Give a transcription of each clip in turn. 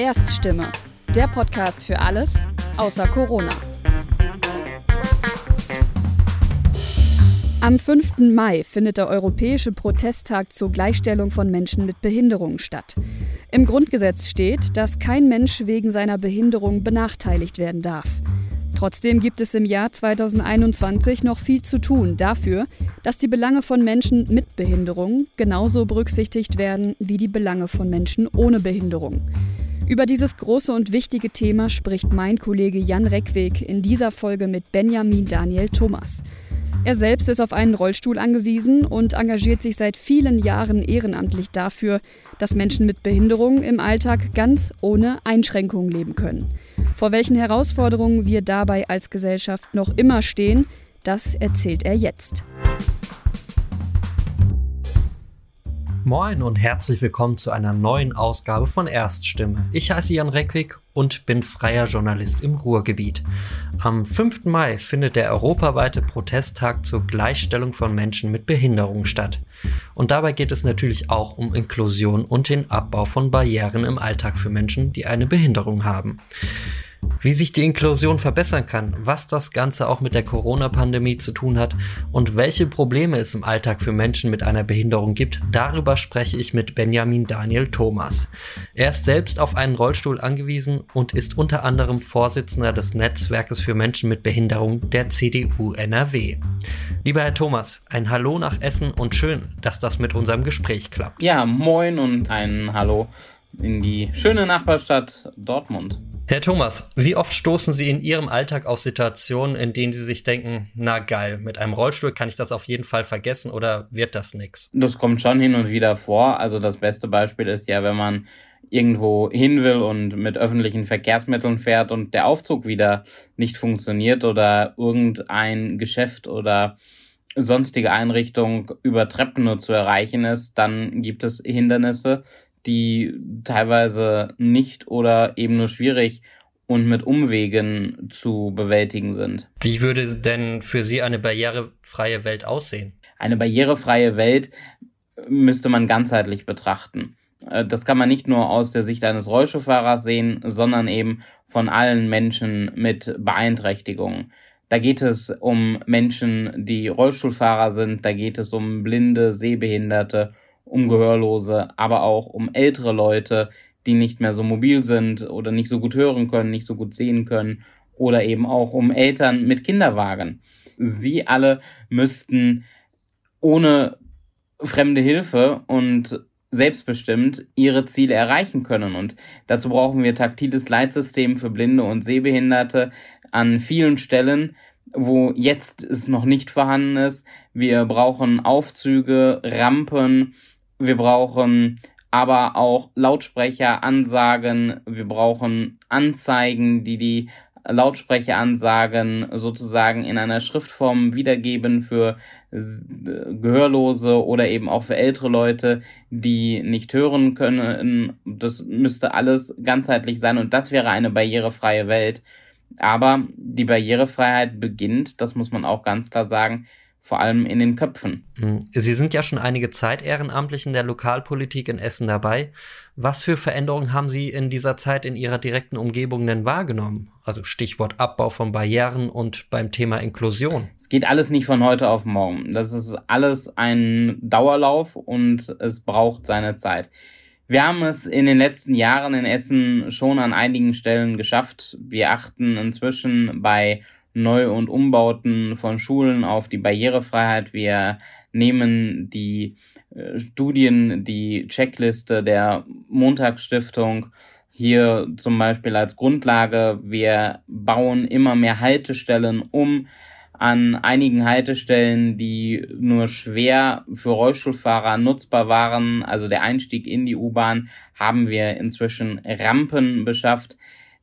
Erststimme, der Podcast für alles außer Corona. Am 5. Mai findet der Europäische Protesttag zur Gleichstellung von Menschen mit Behinderungen statt. Im Grundgesetz steht, dass kein Mensch wegen seiner Behinderung benachteiligt werden darf. Trotzdem gibt es im Jahr 2021 noch viel zu tun dafür, dass die Belange von Menschen mit Behinderung genauso berücksichtigt werden wie die Belange von Menschen ohne Behinderung. Über dieses große und wichtige Thema spricht mein Kollege Jan Reckweg in dieser Folge mit Benjamin Daniel Thomas. Er selbst ist auf einen Rollstuhl angewiesen und engagiert sich seit vielen Jahren ehrenamtlich dafür, dass Menschen mit Behinderung im Alltag ganz ohne Einschränkungen leben können. Vor welchen Herausforderungen wir dabei als Gesellschaft noch immer stehen, das erzählt er jetzt. Moin und herzlich willkommen zu einer neuen Ausgabe von Erststimme. Ich heiße Jan Reckwig und bin freier Journalist im Ruhrgebiet. Am 5. Mai findet der europaweite Protesttag zur Gleichstellung von Menschen mit Behinderung statt. Und dabei geht es natürlich auch um Inklusion und den Abbau von Barrieren im Alltag für Menschen, die eine Behinderung haben. Wie sich die Inklusion verbessern kann, was das Ganze auch mit der Corona-Pandemie zu tun hat und welche Probleme es im Alltag für Menschen mit einer Behinderung gibt, darüber spreche ich mit Benjamin Daniel Thomas. Er ist selbst auf einen Rollstuhl angewiesen und ist unter anderem Vorsitzender des Netzwerkes für Menschen mit Behinderung der CDU NRW. Lieber Herr Thomas, ein Hallo nach Essen und schön, dass das mit unserem Gespräch klappt. Ja, moin und ein Hallo in die schöne Nachbarstadt Dortmund. Herr Thomas, wie oft stoßen Sie in Ihrem Alltag auf Situationen, in denen Sie sich denken, na geil, mit einem Rollstuhl kann ich das auf jeden Fall vergessen oder wird das nichts? Das kommt schon hin und wieder vor. Also das beste Beispiel ist ja, wenn man irgendwo hin will und mit öffentlichen Verkehrsmitteln fährt und der Aufzug wieder nicht funktioniert oder irgendein Geschäft oder sonstige Einrichtung über Treppen nur zu erreichen ist, dann gibt es Hindernisse, die teilweise nicht oder eben nur schwierig und mit Umwegen zu bewältigen sind. Wie würde denn für Sie eine barrierefreie Welt aussehen? Eine barrierefreie Welt müsste man ganzheitlich betrachten. Äh, das kann man nicht nur aus der Sicht eines Rollstuhlfahrers sehen, sondern eben von allen Menschen mit Beeinträchtigungen. Da geht es um Menschen, die Rollstuhlfahrer sind, da geht es um Blinde, Sehbehinderte um Gehörlose, aber auch um ältere Leute, die nicht mehr so mobil sind oder nicht so gut hören können, nicht so gut sehen können oder eben auch um Eltern mit Kinderwagen. Sie alle müssten ohne fremde Hilfe und selbstbestimmt ihre Ziele erreichen können. Und dazu brauchen wir taktiles Leitsystem für Blinde und Sehbehinderte an vielen Stellen, wo jetzt es noch nicht vorhanden ist. Wir brauchen Aufzüge, Rampen, wir brauchen aber auch Lautsprecher, Ansagen, wir brauchen Anzeigen, die die Lautsprecheransagen sozusagen in einer Schriftform wiedergeben für Gehörlose oder eben auch für ältere Leute, die nicht hören können. Das müsste alles ganzheitlich sein und das wäre eine barrierefreie Welt. Aber die Barrierefreiheit beginnt, das muss man auch ganz klar sagen, vor allem in den Köpfen. Hm. Sie sind ja schon einige Zeit ehrenamtlich in der Lokalpolitik in Essen dabei. Was für Veränderungen haben Sie in dieser Zeit in Ihrer direkten Umgebung denn wahrgenommen? Also Stichwort Abbau von Barrieren und beim Thema Inklusion. Es geht alles nicht von heute auf morgen. Das ist alles ein Dauerlauf und es braucht seine Zeit. Wir haben es in den letzten Jahren in Essen schon an einigen Stellen geschafft. Wir achten inzwischen bei Neu- und Umbauten von Schulen auf die Barrierefreiheit. Wir nehmen die äh, Studien, die Checkliste der Montagsstiftung hier zum Beispiel als Grundlage. Wir bauen immer mehr Haltestellen um. An einigen Haltestellen, die nur schwer für Rollstuhlfahrer nutzbar waren, also der Einstieg in die U-Bahn, haben wir inzwischen Rampen beschafft.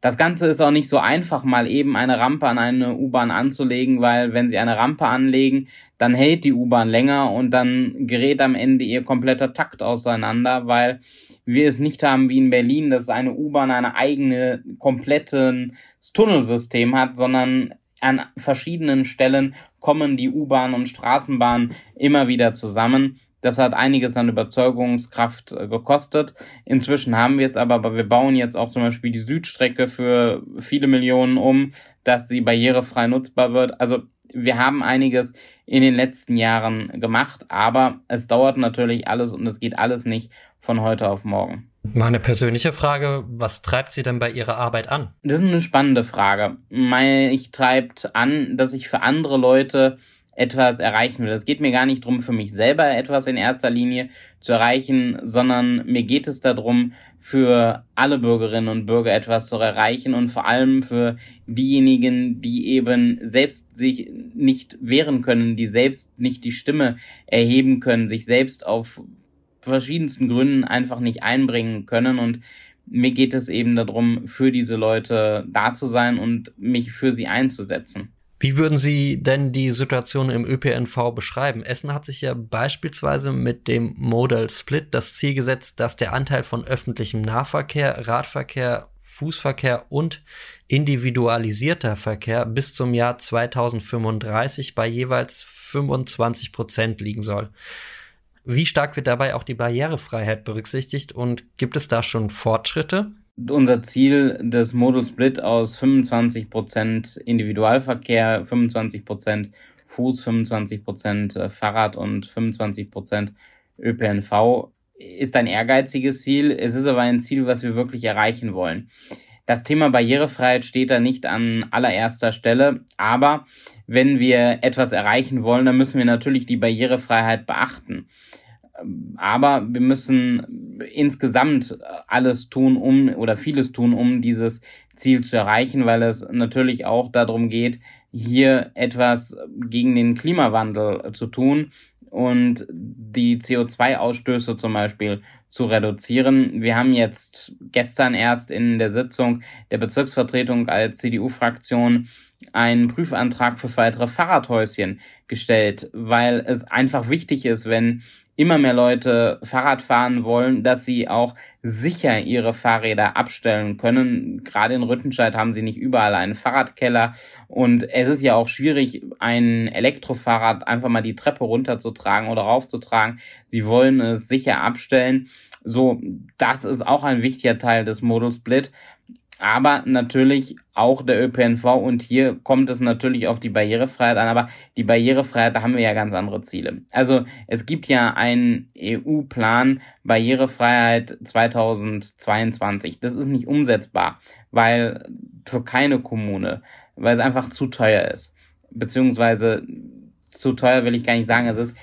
Das Ganze ist auch nicht so einfach, mal eben eine Rampe an eine U-Bahn anzulegen, weil wenn Sie eine Rampe anlegen, dann hält die U-Bahn länger und dann gerät am Ende ihr kompletter Takt auseinander, weil wir es nicht haben wie in Berlin, dass eine U-Bahn eine eigene komplettes Tunnelsystem hat, sondern an verschiedenen Stellen kommen die U-Bahn und Straßenbahnen immer wieder zusammen. Das hat einiges an Überzeugungskraft äh, gekostet. Inzwischen haben wir es aber, aber wir bauen jetzt auch zum Beispiel die Südstrecke für viele Millionen um, dass sie barrierefrei nutzbar wird. Also wir haben einiges in den letzten Jahren gemacht, aber es dauert natürlich alles und es geht alles nicht von heute auf morgen. Meine persönliche Frage, was treibt Sie denn bei Ihrer Arbeit an? Das ist eine spannende Frage. Ich treibt an, dass ich für andere Leute etwas erreichen will. Es geht mir gar nicht darum, für mich selber etwas in erster Linie zu erreichen, sondern mir geht es darum, für alle Bürgerinnen und Bürger etwas zu erreichen und vor allem für diejenigen, die eben selbst sich nicht wehren können, die selbst nicht die Stimme erheben können, sich selbst auf verschiedensten Gründen einfach nicht einbringen können und mir geht es eben darum, für diese Leute da zu sein und mich für sie einzusetzen. Wie würden Sie denn die Situation im ÖPNV beschreiben? Essen hat sich ja beispielsweise mit dem Modal Split das Ziel gesetzt, dass der Anteil von öffentlichem Nahverkehr, Radverkehr, Fußverkehr und individualisierter Verkehr bis zum Jahr 2035 bei jeweils 25 Prozent liegen soll. Wie stark wird dabei auch die Barrierefreiheit berücksichtigt und gibt es da schon Fortschritte? Unser Ziel des Modal Split aus 25% Individualverkehr, 25% Fuß, 25% äh, Fahrrad und 25% ÖPNV ist ein ehrgeiziges Ziel. Es ist aber ein Ziel, was wir wirklich erreichen wollen. Das Thema Barrierefreiheit steht da nicht an allererster Stelle, aber wenn wir etwas erreichen wollen, dann müssen wir natürlich die Barrierefreiheit beachten. Aber wir müssen insgesamt alles tun, um oder vieles tun, um dieses Ziel zu erreichen, weil es natürlich auch darum geht, hier etwas gegen den Klimawandel zu tun und die CO2-Ausstöße zum Beispiel zu reduzieren. Wir haben jetzt gestern erst in der Sitzung der Bezirksvertretung als CDU-Fraktion einen Prüfantrag für weitere Fahrradhäuschen gestellt, weil es einfach wichtig ist, wenn immer mehr Leute Fahrrad fahren wollen, dass sie auch sicher ihre Fahrräder abstellen können. Gerade in Rüttenscheid haben sie nicht überall einen Fahrradkeller und es ist ja auch schwierig, ein Elektrofahrrad einfach mal die Treppe runterzutragen oder raufzutragen. Sie wollen es sicher abstellen. So, das ist auch ein wichtiger Teil des Model Split aber natürlich auch der ÖPNV und hier kommt es natürlich auf die Barrierefreiheit an, aber die Barrierefreiheit, da haben wir ja ganz andere Ziele. Also es gibt ja einen EU-Plan Barrierefreiheit 2022. Das ist nicht umsetzbar, weil für keine Kommune, weil es einfach zu teuer ist. Beziehungsweise zu teuer will ich gar nicht sagen, es ist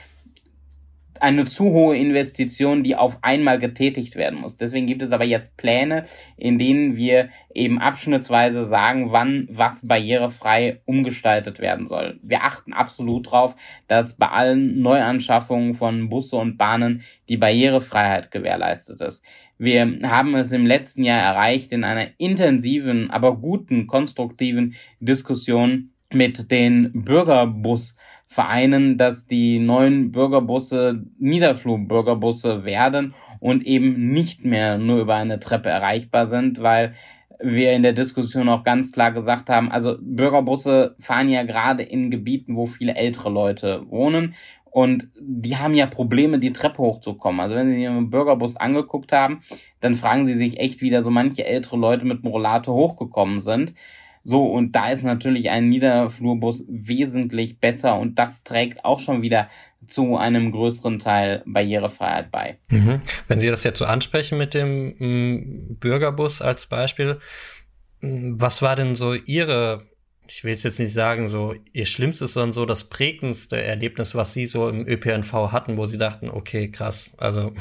eine zu hohe Investition, die auf einmal getätigt werden muss. Deswegen gibt es aber jetzt Pläne, in denen wir eben abschnittsweise sagen, wann was barrierefrei umgestaltet werden soll. Wir achten absolut darauf, dass bei allen Neuanschaffungen von Busse und Bahnen die Barrierefreiheit gewährleistet ist. Wir haben es im letzten Jahr erreicht, in einer intensiven, aber guten, konstruktiven Diskussion mit den Bürgerbus vereinen, dass die neuen Bürgerbusse Niederflugbürgerbusse werden und eben nicht mehr nur über eine Treppe erreichbar sind, weil wir in der Diskussion auch ganz klar gesagt haben, also Bürgerbusse fahren ja gerade in Gebieten, wo viele ältere Leute wohnen und die haben ja Probleme, die Treppe hochzukommen. Also wenn Sie sich einen Bürgerbus angeguckt haben, dann fragen Sie sich echt, wie da so manche ältere Leute mit dem Rollator hochgekommen sind. So, und da ist natürlich ein Niederflurbus wesentlich besser und das trägt auch schon wieder zu einem größeren Teil Barrierefreiheit bei. Mhm. Wenn Sie das jetzt so ansprechen mit dem mm, Bürgerbus als Beispiel, mm, was war denn so Ihre, ich will jetzt nicht sagen, so Ihr schlimmstes, sondern so das prägendste Erlebnis, was Sie so im ÖPNV hatten, wo Sie dachten, okay, krass, also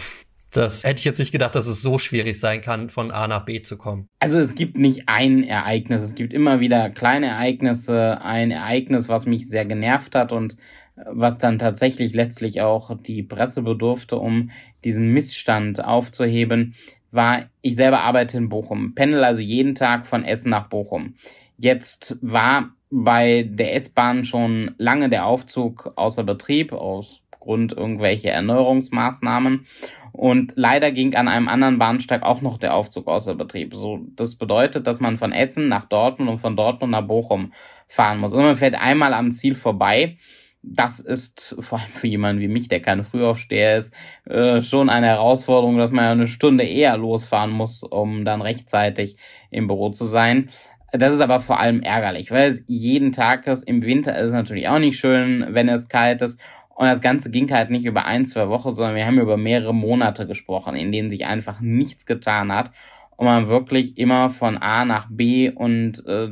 das hätte ich jetzt nicht gedacht, dass es so schwierig sein kann, von A nach B zu kommen. Also es gibt nicht ein Ereignis, es gibt immer wieder kleine Ereignisse. Ein Ereignis, was mich sehr genervt hat und äh, was dann tatsächlich letztlich auch die Presse bedurfte, um diesen Missstand aufzuheben, war, ich selber arbeite in Bochum, pendel also jeden Tag von Essen nach Bochum. Jetzt war bei der S-Bahn schon lange der Aufzug außer Betrieb, aus Grund irgendwelcher Erneuerungsmaßnahmen. Und leider ging an einem anderen Bahnsteig auch noch der Aufzug außer Betrieb. So, das bedeutet, dass man von Essen nach Dortmund und von Dortmund nach Bochum fahren muss. Und man fährt einmal am Ziel vorbei. das ist vor allem für jemanden wie mich, der kein Frühaufsteher ist, äh, schon eine Herausforderung, dass man eine Stunde eher losfahren muss, um dann rechtzeitig im Büro zu sein. Das ist aber vor allem ärgerlich, weil es jeden Tag ist. Im Winter ist es natürlich auch nicht schön, wenn es kalt ist. Und das Ganze ging halt nicht über ein, zwei Wochen, sondern wir haben über mehrere Monate gesprochen, in denen sich einfach nichts getan hat und man wirklich immer von A nach B und äh,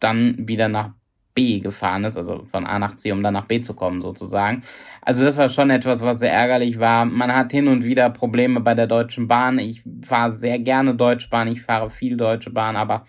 dann wieder nach B gefahren ist, also von A nach C, um dann nach B zu kommen sozusagen. Also das war schon etwas, was sehr ärgerlich war. Man hat hin und wieder Probleme bei der Deutschen Bahn. Ich fahre sehr gerne Deutschbahn, ich fahre viel Deutsche Bahn, aber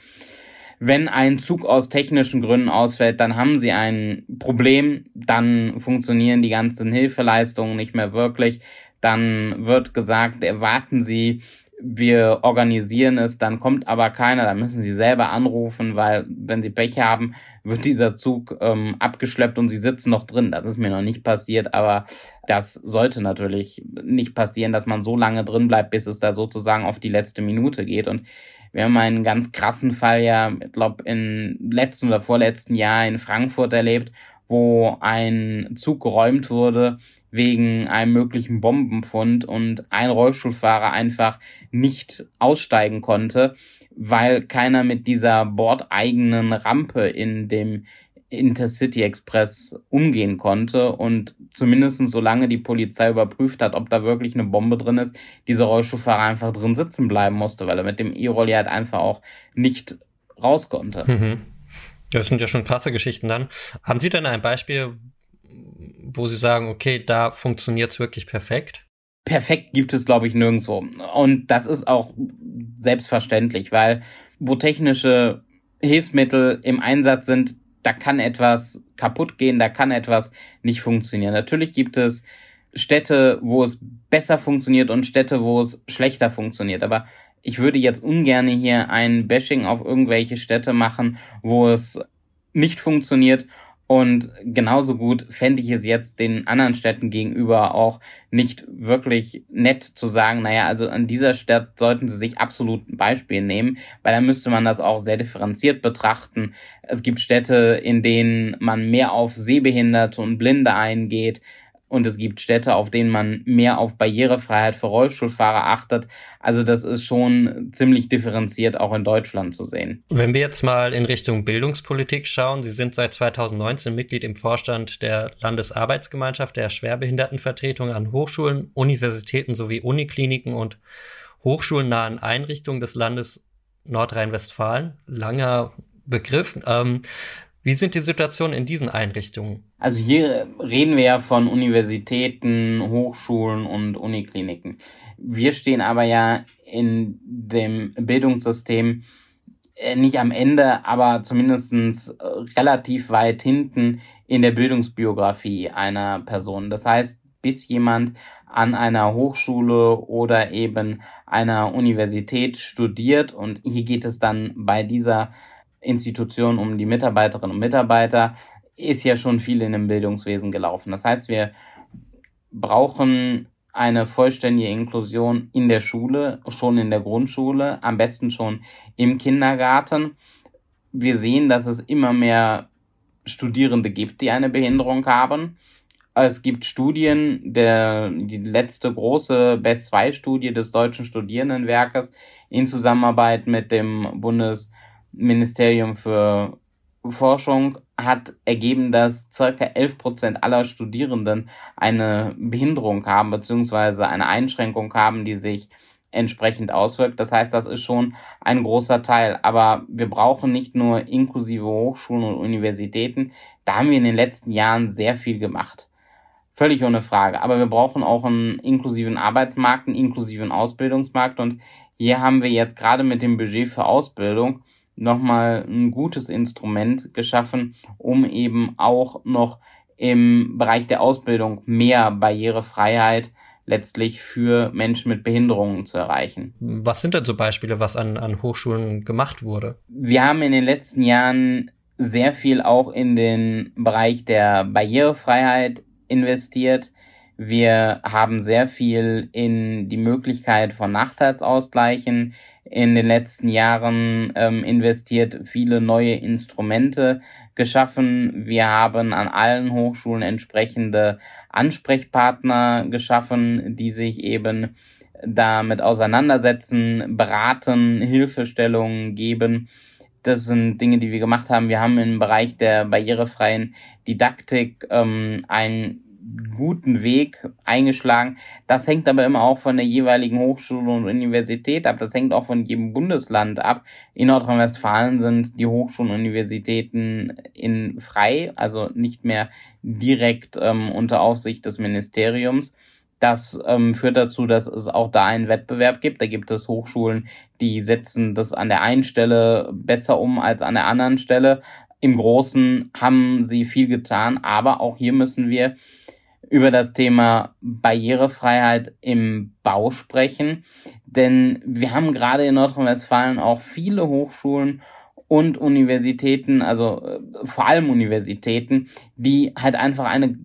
wenn ein Zug aus technischen Gründen ausfällt, dann haben sie ein Problem, dann funktionieren die ganzen Hilfeleistungen nicht mehr wirklich. Dann wird gesagt, erwarten Sie wir organisieren es, dann kommt aber keiner, dann müssen sie selber anrufen, weil wenn sie Pech haben, wird dieser Zug ähm, abgeschleppt und sie sitzen noch drin. Das ist mir noch nicht passiert, aber das sollte natürlich nicht passieren, dass man so lange drin bleibt, bis es da sozusagen auf die letzte Minute geht. Und wir haben einen ganz krassen Fall ja, ich glaube, im letzten oder vorletzten Jahr in Frankfurt erlebt, wo ein Zug geräumt wurde, wegen einem möglichen Bombenfund und ein Rollstuhlfahrer einfach nicht aussteigen konnte, weil keiner mit dieser bordeigenen Rampe in dem Intercity Express umgehen konnte und zumindest solange die Polizei überprüft hat, ob da wirklich eine Bombe drin ist, dieser Rollstuhlfahrer einfach drin sitzen bleiben musste, weil er mit dem E-Rolli halt einfach auch nicht raus konnte. Mhm. Das sind ja schon krasse Geschichten dann. Haben Sie denn ein Beispiel, wo Sie sagen, okay, da funktioniert es wirklich perfekt? Perfekt gibt es, glaube ich, nirgendwo. Und das ist auch selbstverständlich, weil wo technische Hilfsmittel im Einsatz sind, da kann etwas kaputt gehen, da kann etwas nicht funktionieren. Natürlich gibt es Städte, wo es besser funktioniert und Städte, wo es schlechter funktioniert. Aber ich würde jetzt ungern hier ein Bashing auf irgendwelche Städte machen, wo es nicht funktioniert und genauso gut fände ich es jetzt den anderen Städten gegenüber auch nicht wirklich nett zu sagen, naja, also an dieser Stadt sollten sie sich absolut ein Beispiel nehmen, weil dann müsste man das auch sehr differenziert betrachten. Es gibt Städte, in denen man mehr auf Sehbehinderte und Blinde eingeht und es gibt Städte, auf denen man mehr auf Barrierefreiheit für Rollstuhlfahrer achtet. Also das ist schon ziemlich differenziert auch in Deutschland zu sehen. Wenn wir jetzt mal in Richtung Bildungspolitik schauen, Sie sind seit 2019 Mitglied im Vorstand der Landesarbeitsgemeinschaft der Schwerbehindertenvertretung an Hochschulen, Universitäten sowie Unikliniken und hochschulnahen Einrichtungen des Landes Nordrhein-Westfalen. Langer Begriff. Ähm, wie sind die Situationen in diesen Einrichtungen? Also hier reden wir ja von Universitäten, Hochschulen und Unikliniken. Wir stehen aber ja in dem Bildungssystem äh, nicht am Ende, aber zumindestens äh, relativ weit hinten in der Bildungsbiografie einer Person. Das heißt, bis jemand an einer Hochschule oder eben einer Universität studiert und hier geht es dann bei dieser Institution um die Mitarbeiterinnen und Mitarbeiter, ist ja schon viel in dem Bildungswesen gelaufen. Das heißt, wir brauchen eine vollständige Inklusion in der Schule, schon in der Grundschule, am besten schon im Kindergarten. Wir sehen, dass es immer mehr Studierende gibt, die eine Behinderung haben. Es gibt Studien, der, die letzte große BEST-2-Studie des Deutschen Studierendenwerkes in Zusammenarbeit mit dem Bundes Ministerium für Forschung hat ergeben, dass circa 11 Prozent aller Studierenden eine Behinderung haben, beziehungsweise eine Einschränkung haben, die sich entsprechend auswirkt. Das heißt, das ist schon ein großer Teil. Aber wir brauchen nicht nur inklusive Hochschulen und Universitäten. Da haben wir in den letzten Jahren sehr viel gemacht. Völlig ohne Frage. Aber wir brauchen auch einen inklusiven Arbeitsmarkt, einen inklusiven Ausbildungsmarkt. Und hier haben wir jetzt gerade mit dem Budget für Ausbildung nochmal ein gutes Instrument geschaffen, um eben auch noch im Bereich der Ausbildung mehr Barrierefreiheit letztlich für Menschen mit Behinderungen zu erreichen. Was sind denn so Beispiele, was an, an Hochschulen gemacht wurde? Wir haben in den letzten Jahren sehr viel auch in den Bereich der Barrierefreiheit investiert. Wir haben sehr viel in die Möglichkeit von Nachteilsausgleichen in den letzten Jahren ähm, investiert, viele neue Instrumente geschaffen. Wir haben an allen Hochschulen entsprechende Ansprechpartner geschaffen, die sich eben damit auseinandersetzen, beraten, Hilfestellungen geben. Das sind Dinge, die wir gemacht haben. Wir haben im Bereich der barrierefreien Didaktik ähm, ein guten Weg eingeschlagen. Das hängt aber immer auch von der jeweiligen Hochschule und Universität ab. Das hängt auch von jedem Bundesland ab. In Nordrhein-Westfalen sind die Hochschulen und Universitäten in frei, also nicht mehr direkt ähm, unter Aufsicht des Ministeriums. Das ähm, führt dazu, dass es auch da einen Wettbewerb gibt. Da gibt es Hochschulen, die setzen das an der einen Stelle besser um als an der anderen Stelle. Im Großen haben sie viel getan, aber auch hier müssen wir über das Thema Barrierefreiheit im Bau sprechen. Denn wir haben gerade in Nordrhein-Westfalen auch viele Hochschulen und Universitäten, also äh, vor allem Universitäten, die halt einfach eine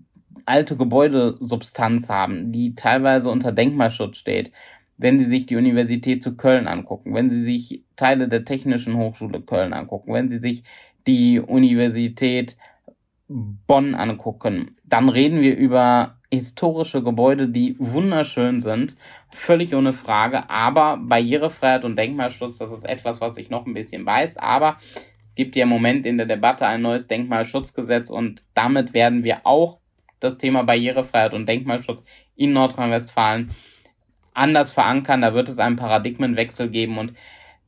alte Gebäudesubstanz haben, die teilweise unter Denkmalschutz steht. Wenn Sie sich die Universität zu Köln angucken, wenn Sie sich Teile der Technischen Hochschule Köln angucken, wenn Sie sich die Universität Bonn angucken, dann reden wir über historische Gebäude, die wunderschön sind, völlig ohne Frage, aber Barrierefreiheit und Denkmalschutz, das ist etwas, was ich noch ein bisschen weiß, aber es gibt ja im Moment in der Debatte ein neues Denkmalschutzgesetz und damit werden wir auch das Thema Barrierefreiheit und Denkmalschutz in Nordrhein-Westfalen anders verankern. Da wird es einen Paradigmenwechsel geben und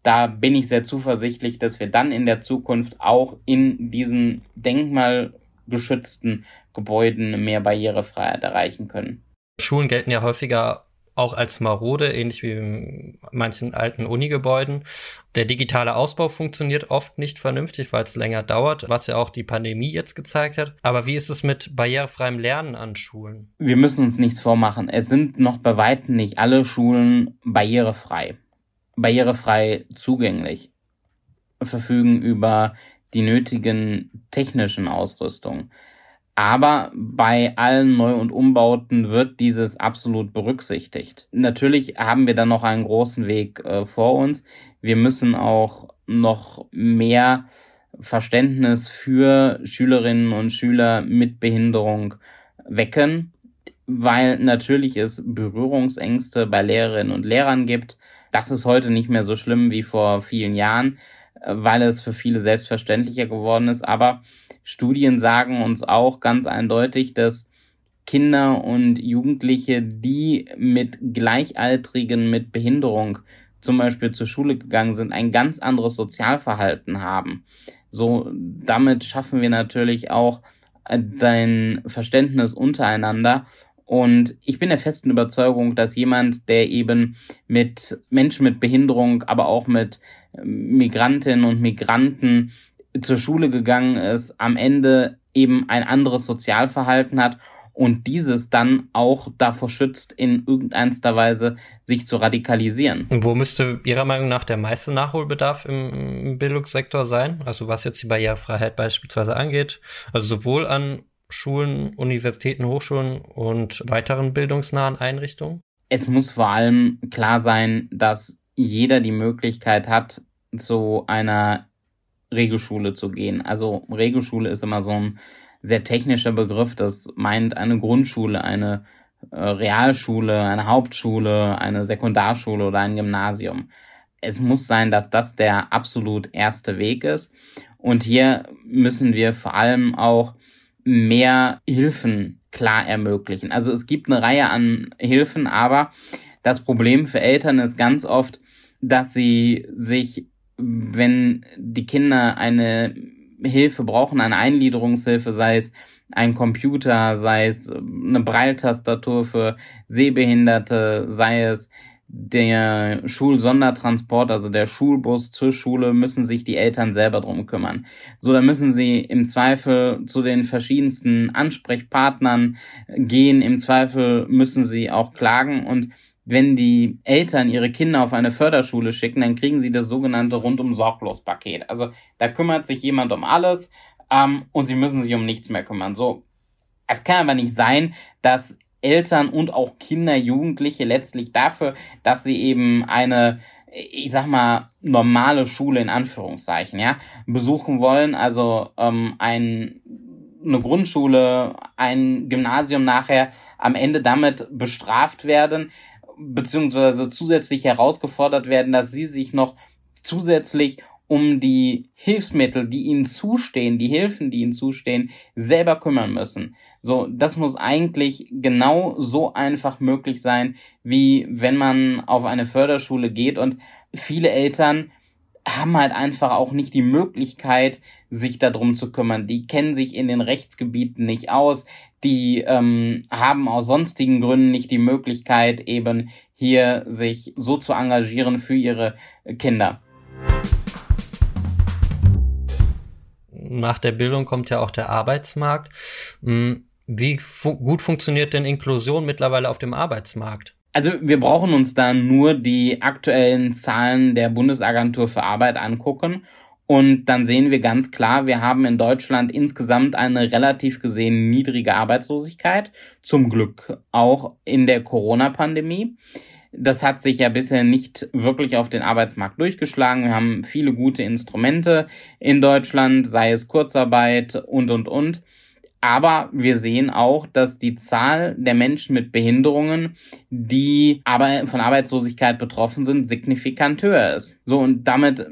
da bin ich sehr zuversichtlich, dass wir dann in der Zukunft auch in diesen Denkmal geschützten Gebäuden mehr Barrierefreiheit erreichen können. Schulen gelten ja häufiger auch als marode, ähnlich wie in manchen alten Unigebäuden. Der digitale Ausbau funktioniert oft nicht vernünftig, weil es länger dauert, was ja auch die Pandemie jetzt gezeigt hat. Aber wie ist es mit barrierefreiem Lernen an Schulen? Wir müssen uns nichts vormachen. Es sind noch bei weitem nicht alle Schulen barrierefrei, barrierefrei zugänglich, verfügen über die nötigen technischen Ausrüstung. Aber bei allen Neu- und Umbauten wird dieses absolut berücksichtigt. Natürlich haben wir dann noch einen großen Weg äh, vor uns. Wir müssen auch noch mehr Verständnis für Schülerinnen und Schüler mit Behinderung wecken, weil natürlich es Berührungsängste bei Lehrerinnen und Lehrern gibt. Das ist heute nicht mehr so schlimm wie vor vielen Jahren weil es für viele selbstverständlicher geworden ist. Aber Studien sagen uns auch ganz eindeutig, dass Kinder und Jugendliche, die mit Gleichaltrigen mit Behinderung zum Beispiel zur Schule gegangen sind, ein ganz anderes Sozialverhalten haben. So, damit schaffen wir natürlich auch dein Verständnis untereinander und ich bin der festen Überzeugung, dass jemand, der eben mit Menschen mit Behinderung, aber auch mit Migrantinnen und Migranten zur Schule gegangen ist, am Ende eben ein anderes Sozialverhalten hat und dieses dann auch davor schützt, in irgendeiner Weise sich zu radikalisieren. Und wo müsste Ihrer Meinung nach der meiste Nachholbedarf im Bildungssektor sein? Also was jetzt die Barrierefreiheit beispielsweise angeht, also sowohl an Schulen, Universitäten, Hochschulen und weiteren bildungsnahen Einrichtungen? Es muss vor allem klar sein, dass jeder die Möglichkeit hat, zu einer Regelschule zu gehen. Also Regelschule ist immer so ein sehr technischer Begriff. Das meint eine Grundschule, eine äh, Realschule, eine Hauptschule, eine Sekundarschule oder ein Gymnasium. Es muss sein, dass das der absolut erste Weg ist. Und hier müssen wir vor allem auch mehr Hilfen klar ermöglichen. Also es gibt eine Reihe an Hilfen, aber das Problem für Eltern ist ganz oft, dass sie sich, wenn die Kinder eine Hilfe brauchen, eine Eingliederungshilfe, sei es ein Computer, sei es eine Breiltastatur für Sehbehinderte, sei es der Schulsondertransport, also der Schulbus zur Schule, müssen sich die Eltern selber drum kümmern. So, da müssen sie im Zweifel zu den verschiedensten Ansprechpartnern gehen. Im Zweifel müssen sie auch klagen und wenn die Eltern ihre Kinder auf eine Förderschule schicken, dann kriegen sie das sogenannte rundum sorglos Paket. Also da kümmert sich jemand um alles ähm, und sie müssen sich um nichts mehr kümmern. So, es kann aber nicht sein, dass Eltern und auch Kinder, Jugendliche letztlich dafür, dass sie eben eine ich sag mal, normale Schule in Anführungszeichen, ja, besuchen wollen, also ähm, ein, eine Grundschule, ein Gymnasium nachher am Ende damit bestraft werden, beziehungsweise zusätzlich herausgefordert werden, dass sie sich noch zusätzlich um die Hilfsmittel, die ihnen zustehen, die Hilfen, die ihnen zustehen, selber kümmern müssen. So, das muss eigentlich genau so einfach möglich sein, wie wenn man auf eine Förderschule geht und viele Eltern haben halt einfach auch nicht die Möglichkeit, sich darum zu kümmern. Die kennen sich in den Rechtsgebieten nicht aus, die ähm, haben aus sonstigen Gründen nicht die Möglichkeit, eben hier sich so zu engagieren für ihre Kinder. Nach der Bildung kommt ja auch der Arbeitsmarkt. Hm, wie fu gut funktioniert denn Inklusion mittlerweile auf dem Arbeitsmarkt? Also wir brauchen uns da nur die aktuellen Zahlen der Bundesagentur für Arbeit angucken und dann sehen wir ganz klar, wir haben in Deutschland insgesamt eine relativ gesehen niedrige Arbeitslosigkeit, zum Glück auch in der Corona-Pandemie. Das hat sich ja bisher nicht wirklich auf den Arbeitsmarkt durchgeschlagen. Wir haben viele gute Instrumente in Deutschland, sei es Kurzarbeit und, und, und. Aber wir sehen auch, dass die Zahl der Menschen mit Behinderungen, die von Arbeitslosigkeit betroffen sind, signifikant höher ist. So, und damit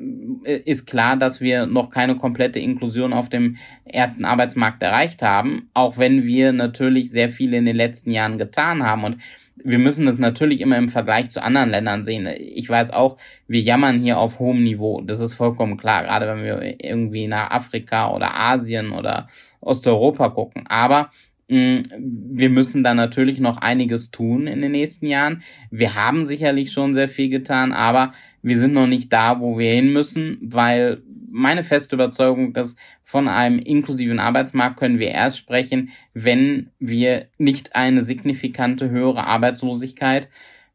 äh, ist klar, dass wir noch keine komplette Inklusion auf dem ersten Arbeitsmarkt erreicht haben, auch wenn wir natürlich sehr viel in den letzten Jahren getan haben. Und wir müssen das natürlich immer im Vergleich zu anderen Ländern sehen. Ich weiß auch, wir jammern hier auf hohem Niveau. Das ist vollkommen klar, gerade wenn wir irgendwie nach Afrika oder Asien oder Osteuropa gucken. Aber wir müssen da natürlich noch einiges tun in den nächsten Jahren. Wir haben sicherlich schon sehr viel getan, aber wir sind noch nicht da, wo wir hin müssen, weil meine feste Überzeugung ist, von einem inklusiven Arbeitsmarkt können wir erst sprechen, wenn wir nicht eine signifikante höhere Arbeitslosigkeit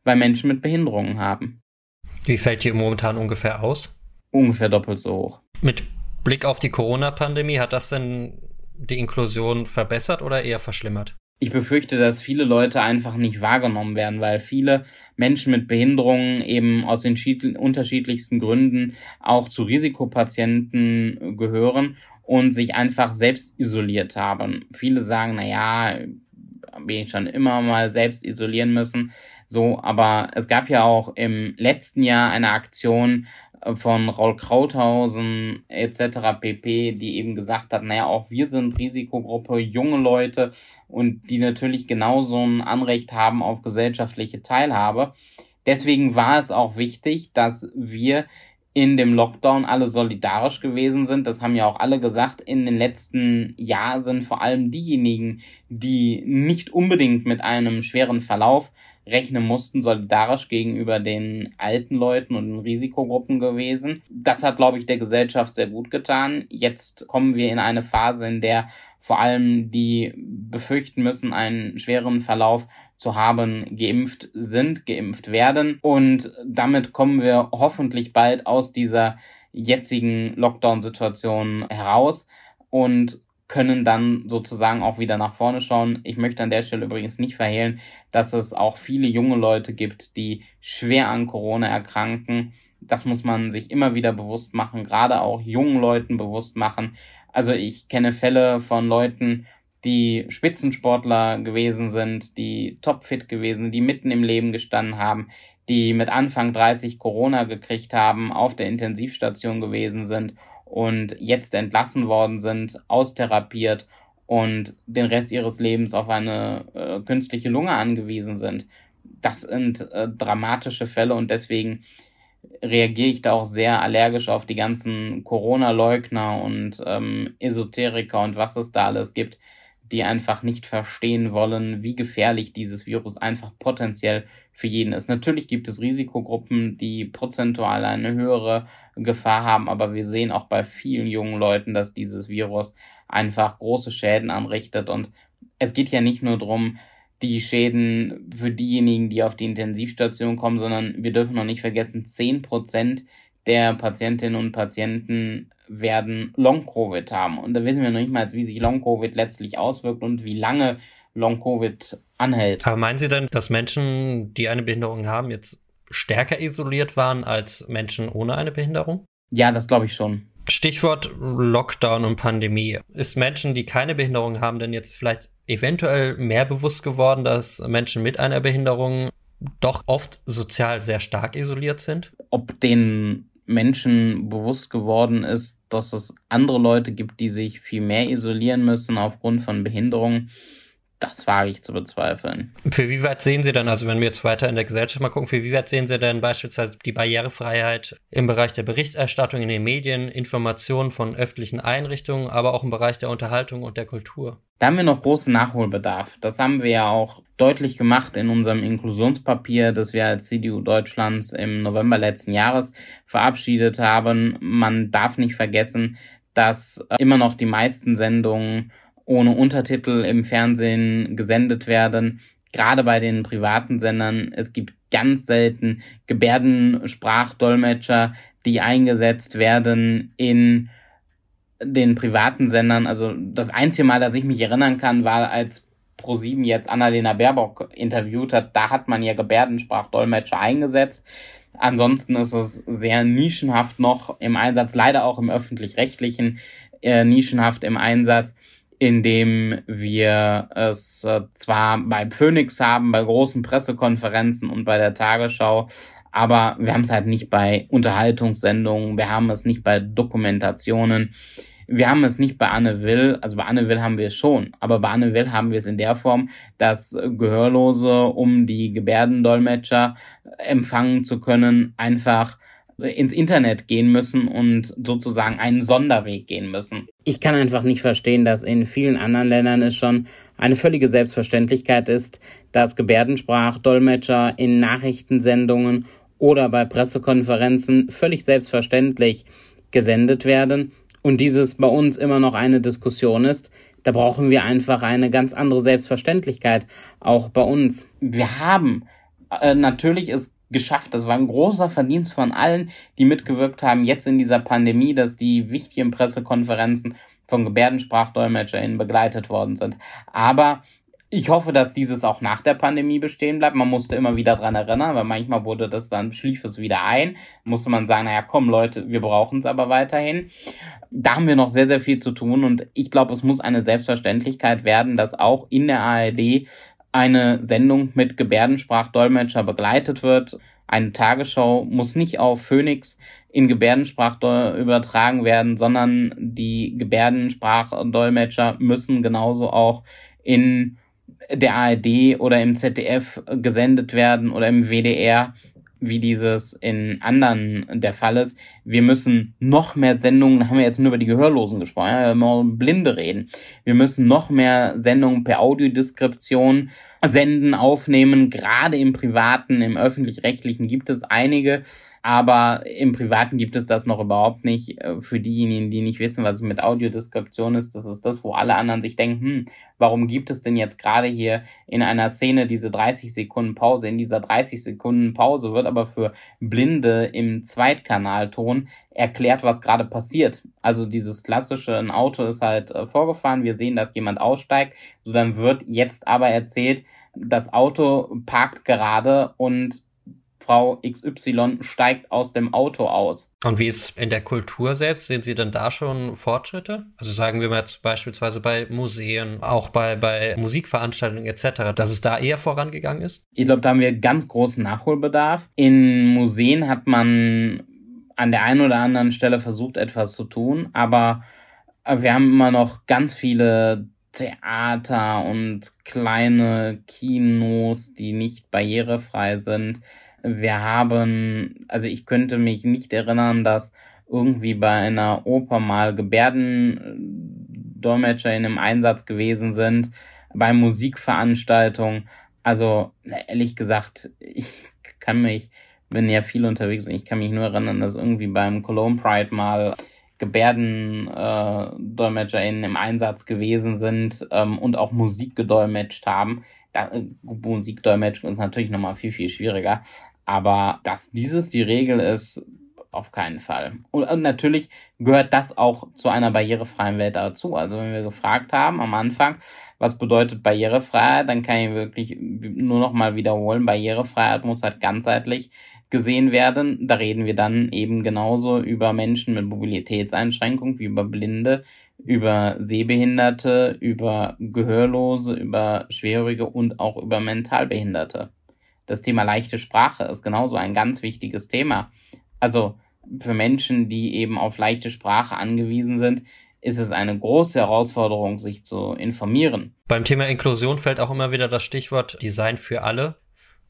bei Menschen mit Behinderungen haben. Wie fällt die momentan ungefähr aus? Ungefähr doppelt so hoch. Mit Blick auf die Corona-Pandemie, hat das denn die Inklusion verbessert oder eher verschlimmert? Ich befürchte, dass viele Leute einfach nicht wahrgenommen werden, weil viele Menschen mit Behinderungen eben aus den unterschiedlichsten Gründen auch zu Risikopatienten gehören und sich einfach selbst isoliert haben. Viele sagen, na ja, bin ich schon immer mal selbst isolieren müssen. So, aber es gab ja auch im letzten Jahr eine Aktion von Raul Krauthausen etc. pp., die eben gesagt hat, naja, auch wir sind Risikogruppe, junge Leute und die natürlich genauso ein Anrecht haben auf gesellschaftliche Teilhabe. Deswegen war es auch wichtig, dass wir in dem Lockdown alle solidarisch gewesen sind. Das haben ja auch alle gesagt. In den letzten Jahren sind vor allem diejenigen, die nicht unbedingt mit einem schweren Verlauf rechnen mussten, solidarisch gegenüber den alten Leuten und den Risikogruppen gewesen. Das hat, glaube ich, der Gesellschaft sehr gut getan. Jetzt kommen wir in eine Phase, in der vor allem die befürchten müssen, einen schweren Verlauf zu haben, geimpft sind, geimpft werden. Und damit kommen wir hoffentlich bald aus dieser jetzigen Lockdown-Situation heraus und können dann sozusagen auch wieder nach vorne schauen. Ich möchte an der Stelle übrigens nicht verhehlen, dass es auch viele junge Leute gibt, die schwer an Corona erkranken. Das muss man sich immer wieder bewusst machen, gerade auch jungen Leuten bewusst machen. Also ich kenne Fälle von Leuten, die Spitzensportler gewesen sind, die topfit gewesen, die mitten im Leben gestanden haben, die mit Anfang 30 Corona gekriegt haben, auf der Intensivstation gewesen sind und jetzt entlassen worden sind, austherapiert und den Rest ihres Lebens auf eine äh, künstliche Lunge angewiesen sind. Das sind äh, dramatische Fälle und deswegen reagiere ich da auch sehr allergisch auf die ganzen Corona-Leugner und ähm, Esoteriker und was es da alles gibt, die einfach nicht verstehen wollen, wie gefährlich dieses Virus einfach potenziell für jeden ist. Natürlich gibt es Risikogruppen, die prozentual eine höhere Gefahr haben, aber wir sehen auch bei vielen jungen Leuten, dass dieses Virus einfach große Schäden anrichtet. Und es geht ja nicht nur darum, die Schäden für diejenigen, die auf die Intensivstation kommen, sondern wir dürfen noch nicht vergessen, zehn Prozent der Patientinnen und Patienten werden Long-Covid haben. Und da wissen wir noch nicht mal, wie sich Long-Covid letztlich auswirkt und wie lange Long-Covid anhält. Aber meinen Sie denn, dass Menschen, die eine Behinderung haben, jetzt stärker isoliert waren als Menschen ohne eine Behinderung? Ja, das glaube ich schon. Stichwort Lockdown und Pandemie. Ist Menschen, die keine Behinderung haben, denn jetzt vielleicht eventuell mehr bewusst geworden, dass Menschen mit einer Behinderung doch oft sozial sehr stark isoliert sind? Ob den Menschen bewusst geworden ist, dass es andere Leute gibt, die sich viel mehr isolieren müssen aufgrund von Behinderungen, das wage ich zu bezweifeln. Für wie weit sehen Sie denn, also wenn wir jetzt weiter in der Gesellschaft mal gucken, für wie weit sehen Sie denn beispielsweise die Barrierefreiheit im Bereich der Berichterstattung in den Medien, Informationen von öffentlichen Einrichtungen, aber auch im Bereich der Unterhaltung und der Kultur? Da haben wir noch großen Nachholbedarf. Das haben wir ja auch deutlich gemacht in unserem Inklusionspapier, das wir als CDU Deutschlands im November letzten Jahres verabschiedet haben. Man darf nicht vergessen, dass immer noch die meisten Sendungen ohne Untertitel im Fernsehen gesendet werden. Gerade bei den privaten Sendern. Es gibt ganz selten Gebärdensprachdolmetscher, die eingesetzt werden in den privaten Sendern. Also das einzige Mal, dass ich mich erinnern kann, war als Pro7 jetzt Annalena Baerbock interviewt hat. Da hat man ja Gebärdensprachdolmetscher eingesetzt. Ansonsten ist es sehr nischenhaft noch im Einsatz, leider auch im öffentlich-rechtlichen äh, nischenhaft im Einsatz indem wir es äh, zwar bei Phoenix haben, bei großen Pressekonferenzen und bei der Tagesschau, aber wir haben es halt nicht bei Unterhaltungssendungen, wir haben es nicht bei Dokumentationen, wir haben es nicht bei Anne Will, also bei Anne Will haben wir es schon, aber bei Anne Will haben wir es in der Form, dass Gehörlose, um die Gebärdendolmetscher empfangen zu können, einfach ins Internet gehen müssen und sozusagen einen Sonderweg gehen müssen. Ich kann einfach nicht verstehen, dass in vielen anderen Ländern es schon eine völlige Selbstverständlichkeit ist, dass Gebärdensprachdolmetscher in Nachrichtensendungen oder bei Pressekonferenzen völlig selbstverständlich gesendet werden und dieses bei uns immer noch eine Diskussion ist, da brauchen wir einfach eine ganz andere Selbstverständlichkeit, auch bei uns. Wir haben äh, natürlich ist geschafft. Das war ein großer Verdienst von allen, die mitgewirkt haben, jetzt in dieser Pandemie, dass die wichtigen Pressekonferenzen von GebärdensprachdolmetscherInnen begleitet worden sind. Aber ich hoffe, dass dieses auch nach der Pandemie bestehen bleibt. Man musste immer wieder dran erinnern, weil manchmal wurde das dann, schlief es wieder ein. Musste man sagen, naja, komm Leute, wir brauchen es aber weiterhin. Da haben wir noch sehr, sehr viel zu tun und ich glaube, es muss eine Selbstverständlichkeit werden, dass auch in der ARD eine Sendung mit Gebärdensprachdolmetscher begleitet wird. Eine Tagesschau muss nicht auf Phoenix in Gebärdensprach übertragen werden, sondern die Gebärdensprachdolmetscher müssen genauso auch in der ARD oder im ZDF gesendet werden oder im WDR wie dieses in anderen der Fall ist. Wir müssen noch mehr Sendungen, haben wir jetzt nur über die Gehörlosen gesprochen, ja, wir müssen Blinde reden. Wir müssen noch mehr Sendungen per Audiodeskription senden, aufnehmen. Gerade im Privaten, im Öffentlich-Rechtlichen gibt es einige, aber im Privaten gibt es das noch überhaupt nicht. Äh, für diejenigen, die nicht wissen, was mit Audiodeskription ist, das ist das, wo alle anderen sich denken, hm, warum gibt es denn jetzt gerade hier in einer Szene diese 30 Sekunden Pause? In dieser 30 Sekunden Pause wird aber für Blinde im Zweitkanalton erklärt, was gerade passiert. Also dieses klassische, ein Auto ist halt äh, vorgefahren, wir sehen, dass jemand aussteigt, so dann wird jetzt aber erzählt, das Auto parkt gerade und Frau XY steigt aus dem Auto aus. Und wie ist in der Kultur selbst? Sehen Sie denn da schon Fortschritte? Also sagen wir mal jetzt beispielsweise bei Museen, auch bei, bei Musikveranstaltungen etc., dass es da eher vorangegangen ist? Ich glaube, da haben wir ganz großen Nachholbedarf. In Museen hat man an der einen oder anderen Stelle versucht, etwas zu tun, aber wir haben immer noch ganz viele Theater und kleine Kinos, die nicht barrierefrei sind. Wir haben, also ich könnte mich nicht erinnern, dass irgendwie bei einer Oper mal Gebärdendolmetscher in einem Einsatz gewesen sind, bei Musikveranstaltungen. Also ehrlich gesagt, ich kann mich, bin ja viel unterwegs und ich kann mich nur erinnern, dass irgendwie beim Cologne Pride mal GebärdendolmetscherInnen im Einsatz gewesen sind ähm, und auch Musik gedolmetscht haben. Da, äh, Musikdolmetschen ist natürlich nochmal viel, viel schwieriger. Aber dass dieses die Regel ist, auf keinen Fall. Und, natürlich gehört das auch zu einer barrierefreien Welt dazu. Also wenn wir gefragt haben am Anfang, was bedeutet Barrierefreiheit, dann kann ich wirklich nur noch mal wiederholen, Barrierefreiheit muss halt ganzheitlich gesehen werden. Da reden wir dann eben genauso über Menschen mit Mobilitätseinschränkungen wie über Blinde, über Sehbehinderte, über Gehörlose, über Schwerhörige und auch über Mentalbehinderte. Das Thema leichte Sprache ist genauso ein ganz wichtiges Thema. Also für Menschen, die eben auf leichte Sprache angewiesen sind, ist es eine große Herausforderung, sich zu informieren. Beim Thema Inklusion fällt auch immer wieder das Stichwort Design für alle.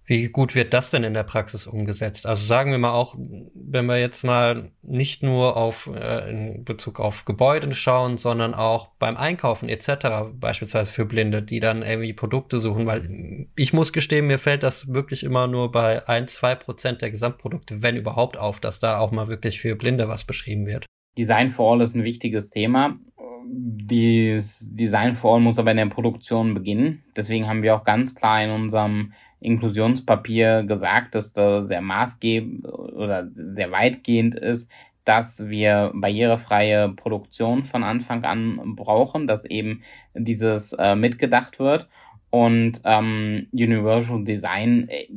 Wie gut wird das denn in der Praxis umgesetzt? Also sagen wir mal auch, wenn wir jetzt mal nicht nur auf äh, in Bezug auf Gebäude schauen, sondern auch beim Einkaufen etc., beispielsweise für Blinde, die dann irgendwie Produkte suchen, weil ich muss gestehen, mir fällt das wirklich immer nur bei ein, zwei Prozent der Gesamtprodukte, wenn überhaupt, auf, dass da auch mal wirklich für Blinde was beschrieben wird. Design for All ist ein wichtiges Thema. Das Design for All muss aber in der Produktion beginnen. Deswegen haben wir auch ganz klar in unserem Inklusionspapier gesagt, dass da sehr maßgebend oder sehr weitgehend ist, dass wir barrierefreie Produktion von Anfang an brauchen, dass eben dieses äh, mitgedacht wird und ähm, Universal Design äh,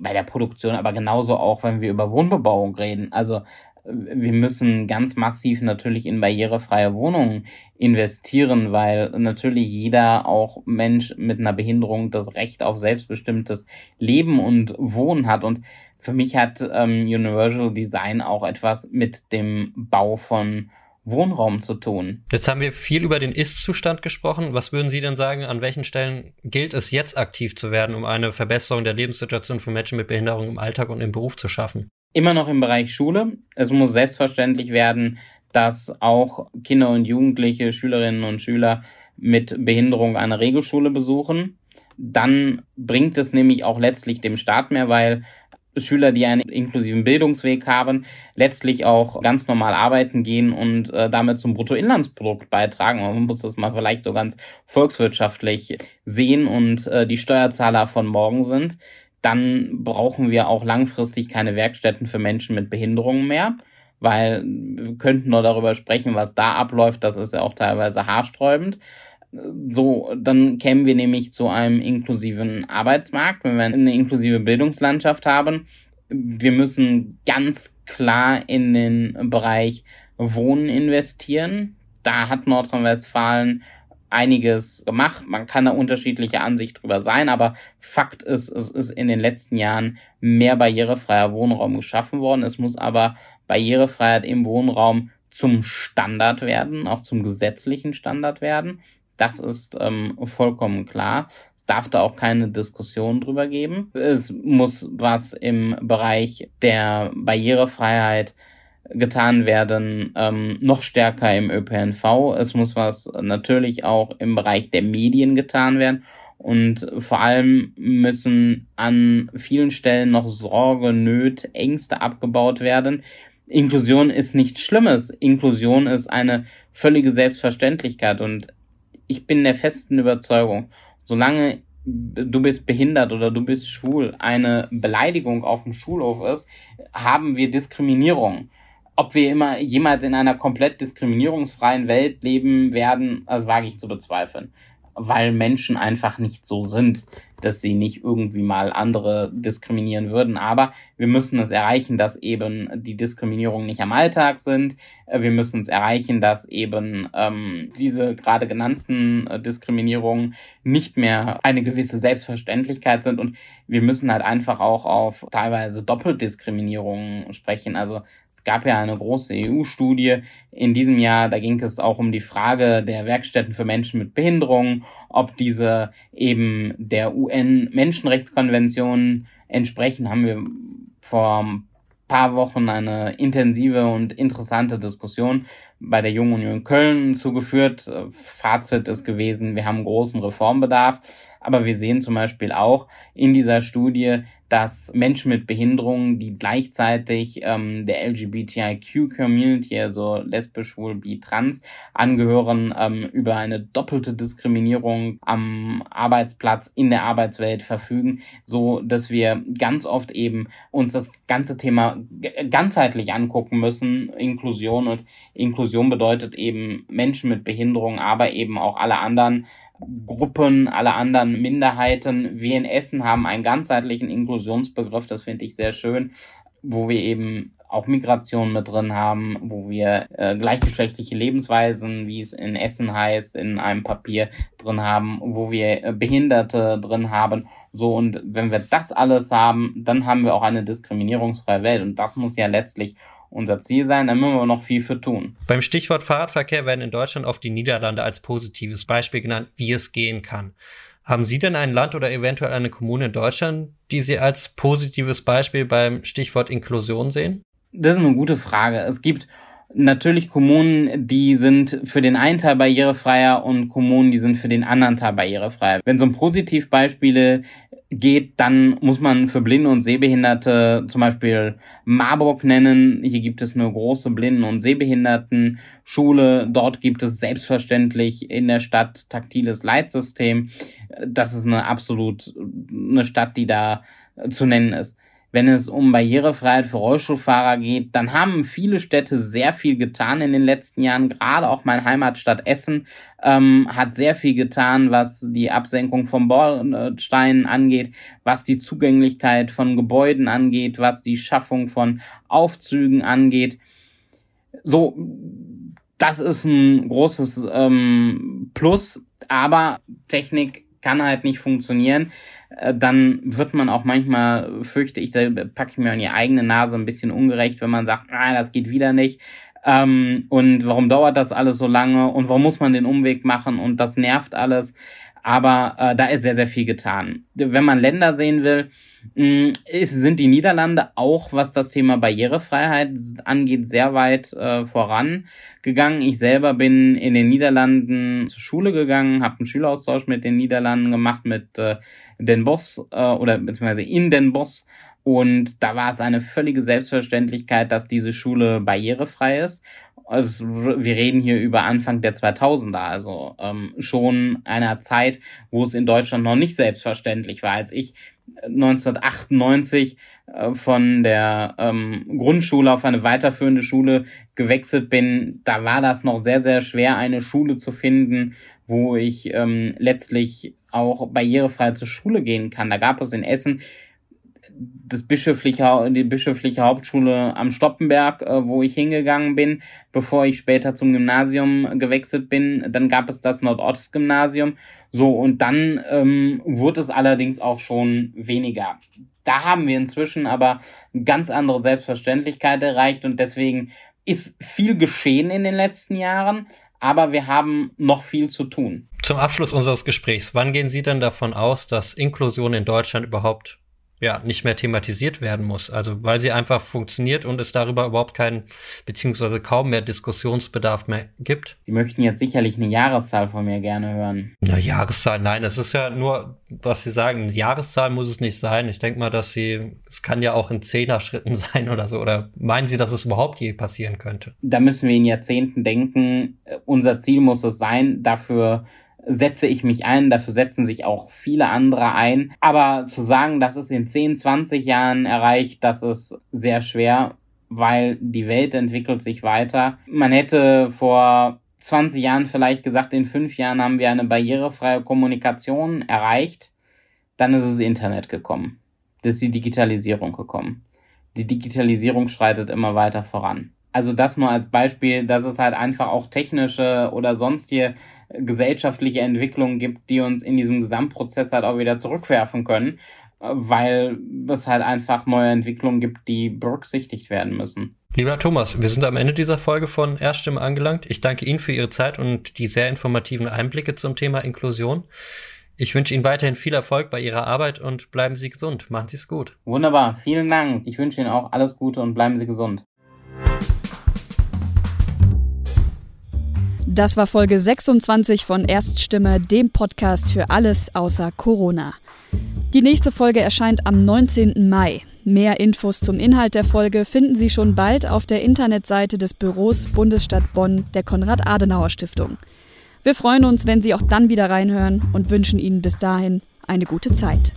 bei der Produktion, aber genauso auch, wenn wir über Wohnbebauung reden. Also wir müssen ganz massiv natürlich in barrierefreie Wohnungen investieren, weil natürlich jeder auch Mensch mit einer Behinderung das Recht auf selbstbestimmtes Leben und Wohnen hat. Und für mich hat ähm, Universal Design auch etwas mit dem Bau von Wohnraum zu tun. Jetzt haben wir viel über den Ist-Zustand gesprochen. Was würden Sie denn sagen, an welchen Stellen gilt es jetzt aktiv zu werden, um eine Verbesserung der Lebenssituation von Menschen mit Behinderung im Alltag und im Beruf zu schaffen? Immer noch im Bereich Schule. Es muss selbstverständlich werden, dass auch Kinder und Jugendliche, Schülerinnen und Schüler mit Behinderung eine Regelschule besuchen. Dann bringt es nämlich auch letztlich dem Staat mehr, weil Schüler, die einen inklusiven Bildungsweg haben, letztlich auch ganz normal arbeiten gehen und äh, damit zum Bruttoinlandsprodukt beitragen. Man muss das mal vielleicht so ganz volkswirtschaftlich sehen und äh, die Steuerzahler von morgen sind dann brauchen wir auch langfristig keine Werkstätten für Menschen mit Behinderungen mehr, weil wir könnten nur darüber sprechen, was da abläuft. Das ist ja auch teilweise haarsträubend. So, dann kämen wir nämlich zu einem inklusiven Arbeitsmarkt, wenn wir eine inklusive Bildungslandschaft haben. Wir müssen ganz klar in den Bereich Wohnen investieren. Da hat Nordrhein-Westfalen einiges gemacht. Man kann da unterschiedliche Ansicht drüber sein, aber Fakt ist, es ist in den letzten Jahren mehr barrierefreier Wohnraum geschaffen worden. Es muss aber Barrierefreiheit im Wohnraum zum Standard werden, auch zum gesetzlichen Standard werden. Das ist ähm, vollkommen klar. Es darf da auch keine Diskussion drüber geben. Es muss was im Bereich der Barrierefreiheit getan werden, ähm, noch stärker im ÖPNV. Es muss was natürlich auch im Bereich der Medien getan werden. Und vor allem müssen an vielen Stellen noch Sorge, Nöte, Ängste abgebaut werden. Inklusion ist nichts Schlimmes. Inklusion ist eine völlige Selbstverständlichkeit. Und ich bin der festen Überzeugung, solange du bist behindert oder du bist schwul eine Beleidigung auf dem Schulhof ist, haben wir Diskriminierung ob wir immer jemals in einer komplett diskriminierungsfreien Welt leben werden, das wage ich zu bezweifeln. Weil Menschen einfach nicht so sind, dass sie nicht irgendwie mal andere diskriminieren würden. Aber wir müssen es erreichen, dass eben die Diskriminierungen nicht am Alltag sind. Wir müssen es erreichen, dass eben ähm, diese gerade genannten äh, Diskriminierungen nicht mehr eine gewisse Selbstverständlichkeit sind. Und wir müssen halt einfach auch auf teilweise Doppeldiskriminierungen sprechen. Also gab ja eine große EU-Studie in diesem Jahr, da ging es auch um die Frage der Werkstätten für Menschen mit Behinderungen, ob diese eben der UN-Menschenrechtskonvention entsprechen, haben wir vor ein paar Wochen eine intensive und interessante Diskussion bei der Jungen Union Köln zugeführt. Fazit ist gewesen, wir haben großen Reformbedarf, aber wir sehen zum Beispiel auch in dieser Studie, dass Menschen mit Behinderungen, die gleichzeitig ähm, der LGBTIQ-Community, also lesbisch, schwul, bi, trans, angehören, ähm, über eine doppelte Diskriminierung am Arbeitsplatz, in der Arbeitswelt verfügen, so dass wir ganz oft eben uns das ganze Thema ganzheitlich angucken müssen, Inklusion und Inklusion bedeutet eben Menschen mit Behinderung, aber eben auch alle anderen Gruppen, alle anderen Minderheiten. Wir in Essen haben einen ganzheitlichen Inklusionsbegriff, das finde ich sehr schön, wo wir eben auch Migration mit drin haben, wo wir äh, gleichgeschlechtliche Lebensweisen, wie es in Essen heißt, in einem Papier drin haben, wo wir äh, Behinderte drin haben. So, und wenn wir das alles haben, dann haben wir auch eine diskriminierungsfreie Welt. Und das muss ja letztlich unser Ziel sein, da müssen wir noch viel für tun. Beim Stichwort Fahrradverkehr werden in Deutschland oft die Niederlande als positives Beispiel genannt, wie es gehen kann. Haben Sie denn ein Land oder eventuell eine Kommune in Deutschland, die Sie als positives Beispiel beim Stichwort Inklusion sehen? Das ist eine gute Frage. Es gibt natürlich Kommunen, die sind für den einen Teil barrierefreier und Kommunen, die sind für den anderen Teil barrierefreier. Wenn so ein Positivbeispiele geht, dann muss man für Blinde und Sehbehinderte zum Beispiel Marburg nennen. Hier gibt es eine große Blinden- und Sehbehindertenschule. Dort gibt es selbstverständlich in der Stadt taktiles Leitsystem. Das ist eine absolut eine Stadt, die da zu nennen ist wenn es um Barrierefreiheit für Rollstuhlfahrer geht, dann haben viele Städte sehr viel getan in den letzten Jahren. Gerade auch meine Heimatstadt Essen ähm, hat sehr viel getan, was die Absenkung von Bordsteinen angeht, was die Zugänglichkeit von Gebäuden angeht, was die Schaffung von Aufzügen angeht. So, das ist ein großes ähm, Plus, aber Technik kann halt nicht funktionieren. Äh, dann wird man auch manchmal, fürchte ich, da packe ich mir an die eigene Nase ein bisschen ungerecht, wenn man sagt, ah, das geht wieder nicht. Ähm, und warum dauert das alles so lange und warum muss man den Umweg machen und das nervt alles. Aber äh, da ist sehr, sehr viel getan. Wenn man Länder sehen will, mh, ist, sind die Niederlande auch, was das Thema Barrierefreiheit angeht, sehr weit äh, vorangegangen. Ich selber bin in den Niederlanden zur Schule gegangen, habe einen Schüleraustausch mit den Niederlanden gemacht, mit äh, Den Bosch äh, oder beziehungsweise in Den Bosch. Und da war es eine völlige Selbstverständlichkeit, dass diese Schule barrierefrei ist also wir reden hier über Anfang der 2000er, also ähm, schon einer Zeit, wo es in Deutschland noch nicht selbstverständlich war. Als ich 1998 äh, von der ähm, Grundschule auf eine weiterführende Schule gewechselt bin, da war das noch sehr, sehr schwer, eine Schule zu finden, wo ich ähm, letztlich auch barrierefrei zur Schule gehen kann. Da gab es in Essen das bischöfliche, die bischöfliche Hauptschule am Stoppenberg, äh, wo ich hingegangen bin, bevor ich später zum Gymnasium gewechselt bin. Dann gab es das Nordost-Gymnasium. So, und dann ähm, wurde es allerdings auch schon weniger. Da haben wir inzwischen aber ganz andere Selbstverständlichkeit erreicht und deswegen ist viel geschehen in den letzten Jahren, aber wir haben noch viel zu tun. Zum Abschluss unseres Gesprächs, wann gehen Sie denn davon aus, dass Inklusion in Deutschland überhaupt ja, nicht mehr thematisiert werden muss. Also weil sie einfach funktioniert und es darüber überhaupt keinen, beziehungsweise kaum mehr Diskussionsbedarf mehr gibt. Sie möchten jetzt sicherlich eine Jahreszahl von mir gerne hören. Eine Jahreszahl, nein, es ist ja nur, was Sie sagen, eine Jahreszahl muss es nicht sein. Ich denke mal, dass Sie, es kann ja auch in Zehner-Schritten sein oder so. Oder meinen Sie, dass es überhaupt je passieren könnte? Da müssen wir in Jahrzehnten denken. Unser Ziel muss es sein, dafür setze ich mich ein, dafür setzen sich auch viele andere ein. Aber zu sagen, dass es in 10, 20 Jahren erreicht, das ist sehr schwer, weil die Welt entwickelt sich weiter. Man hätte vor 20 Jahren vielleicht gesagt, in fünf Jahren haben wir eine barrierefreie Kommunikation erreicht. Dann ist das Internet gekommen. Das ist die Digitalisierung gekommen. Die Digitalisierung schreitet immer weiter voran. Also das nur als Beispiel, dass es halt einfach auch technische oder sonstige gesellschaftliche Entwicklungen gibt, die uns in diesem Gesamtprozess halt auch wieder zurückwerfen können, weil es halt einfach neue Entwicklungen gibt, die berücksichtigt werden müssen. Lieber Thomas, wir sind am Ende dieser Folge von Erststimme angelangt. Ich danke Ihnen für Ihre Zeit und die sehr informativen Einblicke zum Thema Inklusion. Ich wünsche Ihnen weiterhin viel Erfolg bei Ihrer Arbeit und bleiben Sie gesund. Machen Sie es gut. Wunderbar, vielen Dank. Ich wünsche Ihnen auch alles Gute und bleiben Sie gesund. Das war Folge 26 von Erststimme, dem Podcast für alles außer Corona. Die nächste Folge erscheint am 19. Mai. Mehr Infos zum Inhalt der Folge finden Sie schon bald auf der Internetseite des Büros Bundesstadt Bonn der Konrad-Adenauer-Stiftung. Wir freuen uns, wenn Sie auch dann wieder reinhören und wünschen Ihnen bis dahin eine gute Zeit.